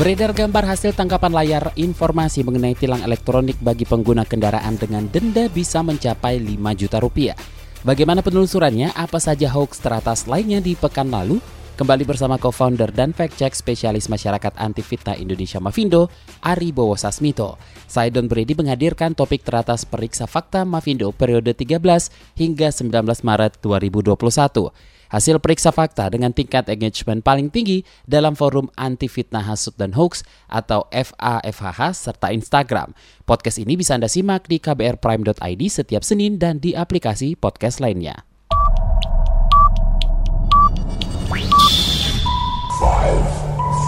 Beredar gambar hasil tangkapan layar informasi mengenai tilang elektronik bagi pengguna kendaraan dengan denda bisa mencapai 5 juta rupiah. Bagaimana penelusurannya? Apa saja hoax teratas lainnya di pekan lalu? Kembali bersama co-founder dan fact-check spesialis masyarakat anti fitnah Indonesia Mavindo, Ari Bowo Sasmito. Saya Don Brady menghadirkan topik teratas periksa fakta Mavindo periode 13 hingga 19 Maret 2021. Hasil periksa fakta dengan tingkat engagement paling tinggi dalam forum anti fitnah hasut dan hoax atau FAFHH serta Instagram. Podcast ini bisa Anda simak di kbrprime.id setiap Senin dan di aplikasi podcast lainnya.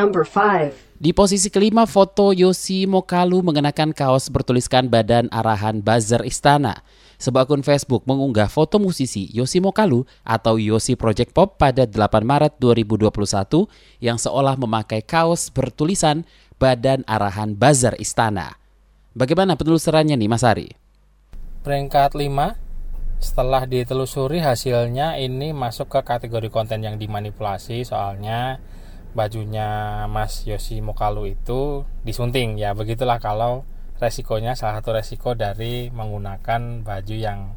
Number 5. Di posisi kelima foto Yosi Mokalu mengenakan kaos bertuliskan badan arahan buzzer istana. Sebuah akun Facebook mengunggah foto musisi Yosi Mokalu atau Yosi Project Pop pada 8 Maret 2021 yang seolah memakai kaos bertulisan badan arahan buzzer istana. Bagaimana penelusurannya nih Mas Ari? Peringkat 5 setelah ditelusuri hasilnya ini masuk ke kategori konten yang dimanipulasi soalnya bajunya Mas Yosi Mokalu itu disunting. Ya begitulah kalau resikonya salah satu resiko dari menggunakan baju yang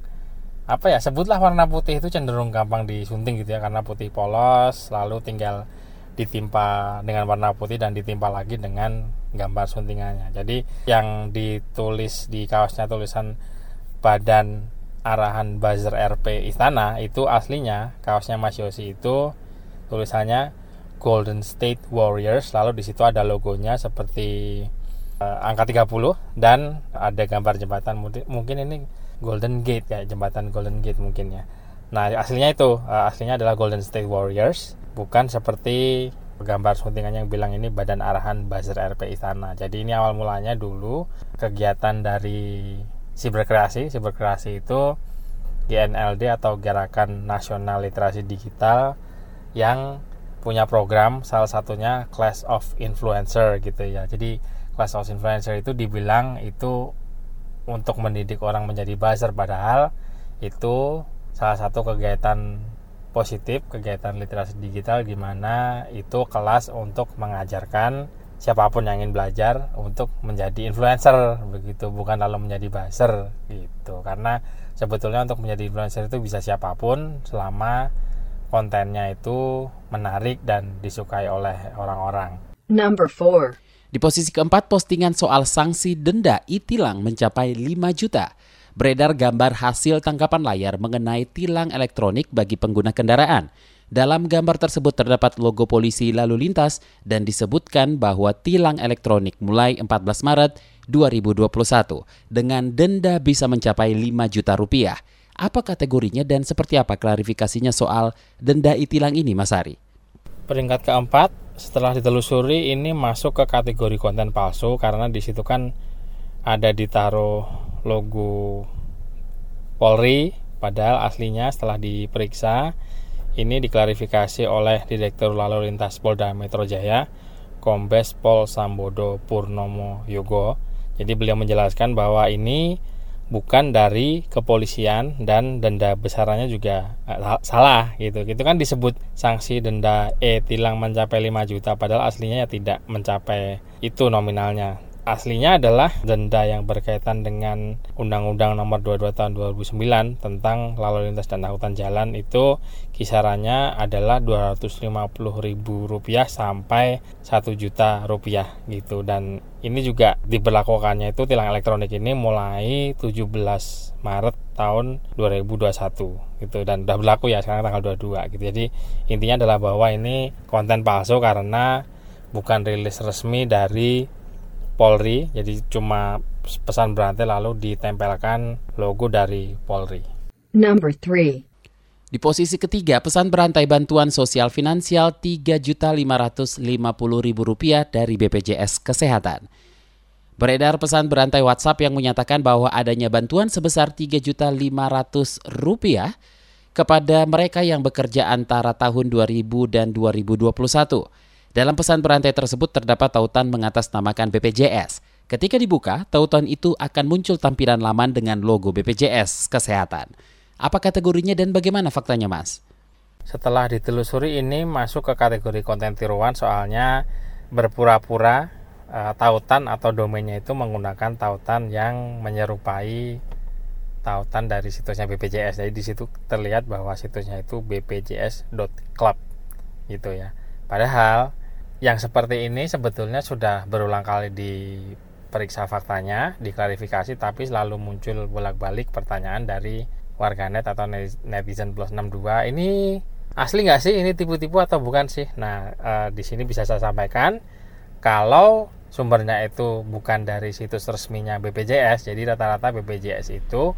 apa ya sebutlah warna putih itu cenderung gampang disunting gitu ya karena putih polos lalu tinggal ditimpa dengan warna putih dan ditimpa lagi dengan gambar suntingannya. Jadi yang ditulis di kaosnya tulisan badan arahan buzzer RP Istana itu aslinya kaosnya Mas Yosi itu tulisannya Golden State Warriors. Lalu di situ ada logonya seperti uh, angka 30 dan ada gambar jembatan mungkin ini Golden Gate ya jembatan Golden Gate mungkin ya. Nah aslinya itu uh, aslinya adalah Golden State Warriors bukan seperti gambar suntingannya yang bilang ini badan arahan buzzer RP Istana. Jadi ini awal mulanya dulu kegiatan dari Siberkreasi. Siberkreasi itu GNLD atau Gerakan Nasional Literasi Digital yang punya program salah satunya Class of Influencer gitu ya. Jadi Class of Influencer itu dibilang itu untuk mendidik orang menjadi buzzer padahal itu salah satu kegiatan positif, kegiatan literasi digital gimana itu kelas untuk mengajarkan siapa pun yang ingin belajar untuk menjadi influencer begitu bukan lalu menjadi buzzer gitu karena sebetulnya untuk menjadi influencer itu bisa siapa pun selama kontennya itu menarik dan disukai oleh orang-orang. Number 4. Di posisi keempat, postingan soal sanksi denda e-tilang mencapai 5 juta. Beredar gambar hasil tangkapan layar mengenai tilang elektronik bagi pengguna kendaraan. Dalam gambar tersebut terdapat logo polisi lalu lintas dan disebutkan bahwa tilang elektronik mulai 14 Maret 2021 dengan denda bisa mencapai 5 juta rupiah. Apa kategorinya dan seperti apa klarifikasinya soal denda itilang ini Mas Ari? Peringkat keempat setelah ditelusuri ini masuk ke kategori konten palsu karena di situ kan ada ditaruh logo Polri padahal aslinya setelah diperiksa ini diklarifikasi oleh Direktur Lalu Lintas Polda Metro Jaya Kombes Pol Sambodo Purnomo Yogo jadi beliau menjelaskan bahwa ini bukan dari kepolisian dan denda besarannya juga eh, salah gitu. Itu kan disebut sanksi denda E tilang mencapai 5 juta padahal aslinya ya tidak mencapai itu nominalnya aslinya adalah denda yang berkaitan dengan Undang-Undang Nomor 22 Tahun 2009 tentang lalu lintas dan angkutan jalan itu kisarannya adalah Rp250.000 sampai 1 juta rupiah gitu dan ini juga diberlakukannya itu tilang elektronik ini mulai 17 Maret tahun 2021 gitu dan udah berlaku ya sekarang tanggal 22 gitu. Jadi intinya adalah bahwa ini konten palsu karena bukan rilis resmi dari Polri jadi cuma pesan berantai lalu ditempelkan logo dari Polri Number 3. Di posisi ketiga, pesan berantai bantuan sosial finansial Rp3.550.000 dari BPJS Kesehatan. Beredar pesan berantai WhatsApp yang menyatakan bahwa adanya bantuan sebesar Rp3.500.000 kepada mereka yang bekerja antara tahun 2000 dan 2021. Dalam pesan berantai tersebut terdapat tautan mengatasnamakan BPJS. Ketika dibuka, tautan itu akan muncul tampilan laman dengan logo BPJS Kesehatan. Apa kategorinya dan bagaimana faktanya, Mas? Setelah ditelusuri ini masuk ke kategori konten tiruan soalnya berpura-pura e, tautan atau domainnya itu menggunakan tautan yang menyerupai tautan dari situsnya BPJS. Jadi di situ terlihat bahwa situsnya itu bpjs.club gitu ya. Padahal yang seperti ini sebetulnya sudah berulang kali diperiksa faktanya, diklarifikasi tapi selalu muncul bolak-balik pertanyaan dari warganet atau netizen plus 62 ini asli nggak sih? Ini tipu-tipu atau bukan sih? Nah e, di sini bisa saya sampaikan kalau sumbernya itu bukan dari situs resminya BPJS jadi rata-rata BPJS itu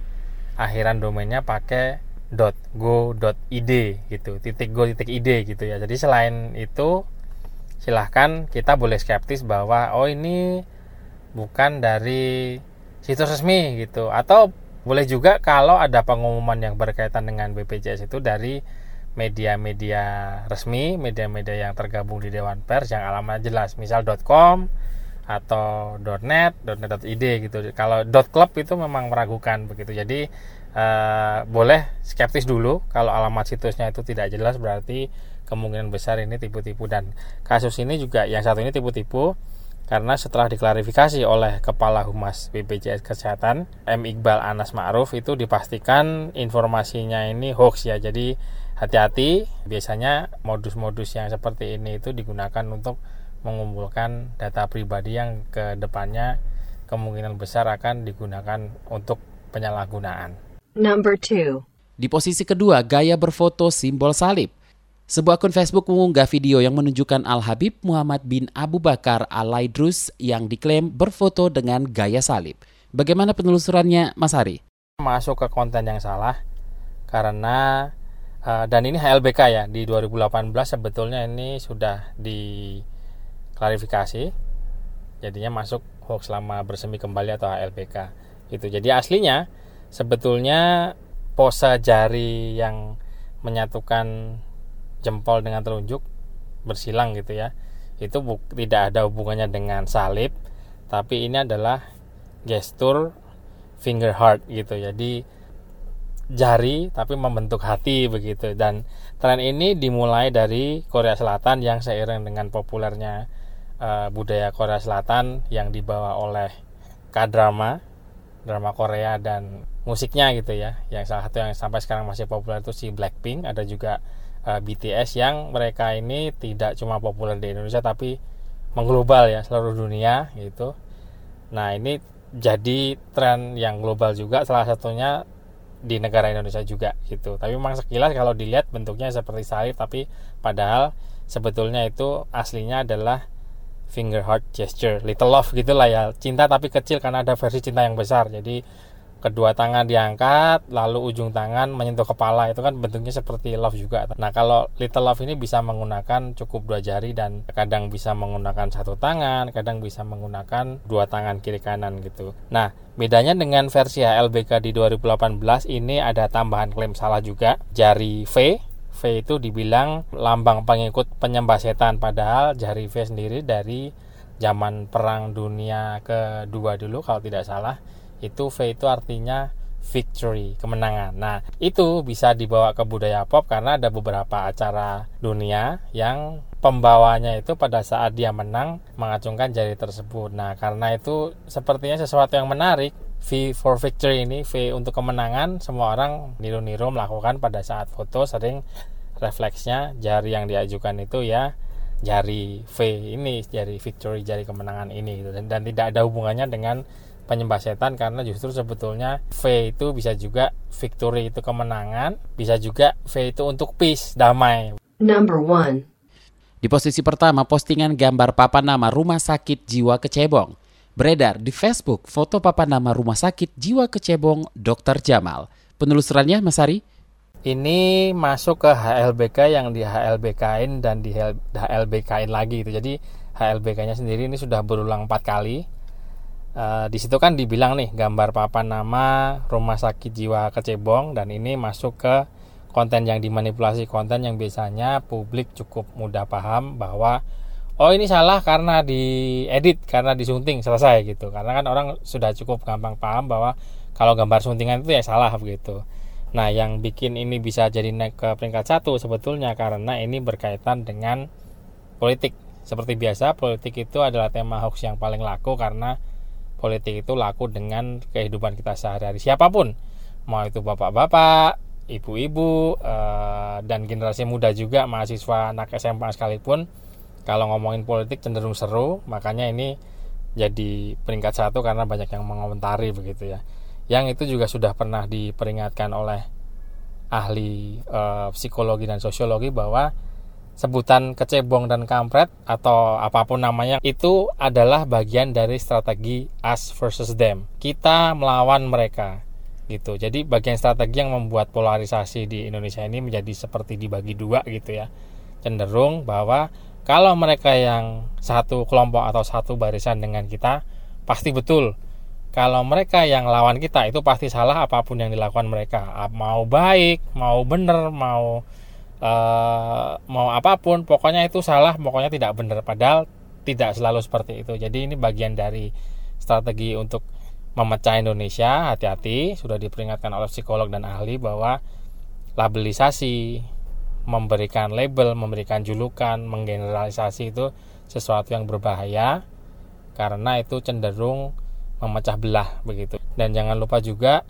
akhiran domainnya pakai .go.id gitu titik go titik id gitu ya. Jadi selain itu silahkan kita boleh skeptis bahwa oh ini bukan dari situs resmi gitu. Atau boleh juga kalau ada pengumuman yang berkaitan dengan BPJS itu dari media-media resmi, media-media yang tergabung di Dewan Pers yang alamatnya jelas, misal .com atau .net, .net.id gitu. Kalau .club itu memang meragukan begitu. Jadi eh, boleh skeptis dulu kalau alamat situsnya itu tidak jelas berarti kemungkinan besar ini tipu-tipu dan kasus ini juga yang satu ini tipu-tipu karena setelah diklarifikasi oleh Kepala Humas BPJS Kesehatan M. Iqbal Anas Ma'ruf itu dipastikan informasinya ini hoax ya jadi hati-hati biasanya modus-modus yang seperti ini itu digunakan untuk mengumpulkan data pribadi yang ke depannya kemungkinan besar akan digunakan untuk penyalahgunaan. Number two. Di posisi kedua, gaya berfoto simbol salib. Sebuah akun Facebook mengunggah video yang menunjukkan Al-Habib Muhammad bin Abu Bakar Al-Laidrus yang diklaim berfoto dengan gaya salib. Bagaimana penelusurannya, Mas Hari? Masuk ke konten yang salah karena uh, dan ini HLBK ya di 2018 sebetulnya ini sudah diklarifikasi. Jadinya masuk hoax lama bersemi kembali atau HLBK. Itu. Jadi aslinya sebetulnya pose jari yang menyatukan jempol dengan telunjuk bersilang gitu ya itu tidak ada hubungannya dengan salib tapi ini adalah gestur finger heart gitu jadi jari tapi membentuk hati begitu dan tren ini dimulai dari Korea Selatan yang seiring dengan populernya uh, budaya Korea Selatan yang dibawa oleh K-drama drama Korea dan musiknya gitu ya yang salah satu yang sampai sekarang masih populer itu si Blackpink ada juga uh, eh, BTS yang mereka ini tidak cuma populer di Indonesia tapi mengglobal ya seluruh dunia gitu. Nah, ini jadi tren yang global juga salah satunya di negara Indonesia juga gitu. Tapi memang sekilas kalau dilihat bentuknya seperti salib tapi padahal sebetulnya itu aslinya adalah finger heart gesture, little love gitulah ya. Cinta tapi kecil karena ada versi cinta yang besar. Jadi kedua tangan diangkat lalu ujung tangan menyentuh kepala itu kan bentuknya seperti love juga nah kalau little love ini bisa menggunakan cukup dua jari dan kadang bisa menggunakan satu tangan kadang bisa menggunakan dua tangan kiri kanan gitu nah bedanya dengan versi HLBK di 2018 ini ada tambahan klaim salah juga jari V V itu dibilang lambang pengikut penyembah setan padahal jari V sendiri dari zaman perang dunia kedua dulu kalau tidak salah itu V itu artinya victory, kemenangan. Nah, itu bisa dibawa ke budaya pop karena ada beberapa acara dunia yang pembawanya itu pada saat dia menang mengacungkan jari tersebut. Nah, karena itu sepertinya sesuatu yang menarik. V for victory ini, V untuk kemenangan, semua orang niru-niru melakukan pada saat foto sering refleksnya jari yang diajukan itu ya jari V ini, jari victory, jari kemenangan ini gitu. dan, dan tidak ada hubungannya dengan penyembah setan karena justru sebetulnya V itu bisa juga victory itu kemenangan, bisa juga V itu untuk peace, damai. Number one. Di posisi pertama, postingan gambar papan nama Rumah Sakit Jiwa Kecebong. Beredar di Facebook foto papan nama Rumah Sakit Jiwa Kecebong Dr. Jamal. penelusurannya Mas Ari? Ini masuk ke HLBK yang di HLBK-in dan di HLBK-in lagi gitu. Jadi HLBK-nya sendiri ini sudah berulang empat kali. Uh, di situ kan dibilang nih gambar papan nama rumah sakit jiwa kecebong dan ini masuk ke konten yang dimanipulasi konten yang biasanya publik cukup mudah paham bahwa oh ini salah karena diedit karena disunting selesai gitu karena kan orang sudah cukup gampang paham bahwa kalau gambar suntingan itu ya salah begitu Nah, yang bikin ini bisa jadi naik ke peringkat satu sebetulnya karena ini berkaitan dengan politik. Seperti biasa, politik itu adalah tema hoax yang paling laku karena politik itu laku dengan kehidupan kita sehari-hari. Siapa pun, mau itu bapak-bapak, ibu-ibu, eh, dan generasi muda juga, mahasiswa, anak SMA sekalipun, kalau ngomongin politik cenderung seru, makanya ini jadi peringkat satu karena banyak yang mengomentari begitu ya yang itu juga sudah pernah diperingatkan oleh ahli e, psikologi dan sosiologi bahwa sebutan kecebong dan kampret atau apa pun namanya itu adalah bagian dari strategi us versus them. Kita melawan mereka gitu. Jadi bagian strategi yang membuat polarisasi di Indonesia ini menjadi seperti dibagi dua gitu ya. Cenderung bahwa kalau mereka yang satu kelompok atau satu barisan dengan kita pasti betul. Kalau mereka yang lawan kita itu pasti salah apa pun yang dilakukan mereka. Mau baik mau benar mau uh, mau apa pun pokoknya itu salah pokoknya tidak benar. Padahal tidak selalu seperti itu. Jadi ini bagian dari strategi untuk memecah Indonesia. Hati-hati sudah diperingatkan oleh psikolog dan ahli bahwa labelisasi memberikan label memberikan julukan menggeneralisasi itu sesuatu yang berbahaya karena itu cenderung memecah belah begitu. Dan jangan lupa juga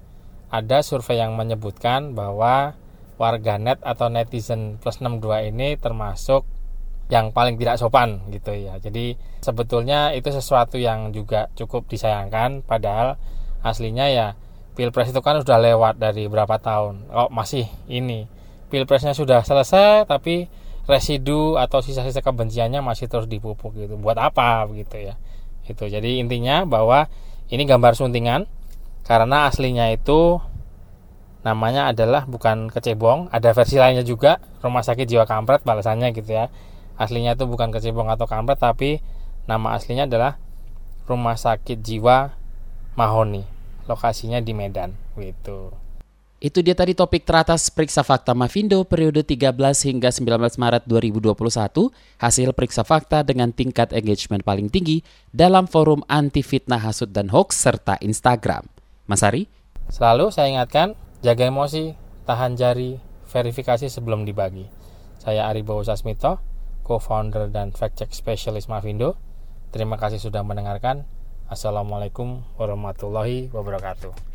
ada survei yang menyebutkan bahwa warganet atau netizen plus 62 ini termasuk yang paling tidak sopan gitu ya. Jadi sebetulnya itu sesuatu yang juga cukup disayangkan padahal aslinya ya Pilpres itu kan sudah lewat dari berapa tahun. Oh, masih ini. Pilpresnya sudah selesai tapi residu atau sisa-sisa kebenciannya masih terus dipupuk gitu. Buat apa begitu ya. Itu. Jadi intinya bahwa ini gambar suntingan karena aslinya itu namanya adalah bukan kecebong ada versi lainnya juga rumah sakit jiwa kampret balasannya gitu ya aslinya itu bukan kecebong atau kampret tapi nama aslinya adalah rumah sakit jiwa mahoni lokasinya di Medan gitu itu dia tadi topik teratas Periksa Fakta Mavindo periode 13 hingga 19 Maret 2021, hasil periksa fakta dengan tingkat engagement paling tinggi dalam forum anti fitnah hasut dan hoax serta Instagram. Mas Ari? Selalu saya ingatkan, jaga emosi, tahan jari, verifikasi sebelum dibagi. Saya Ari Bowo Sasmito, co-founder dan fact-check specialist Mavindo. Terima kasih sudah mendengarkan. Assalamualaikum warahmatullahi wabarakatuh.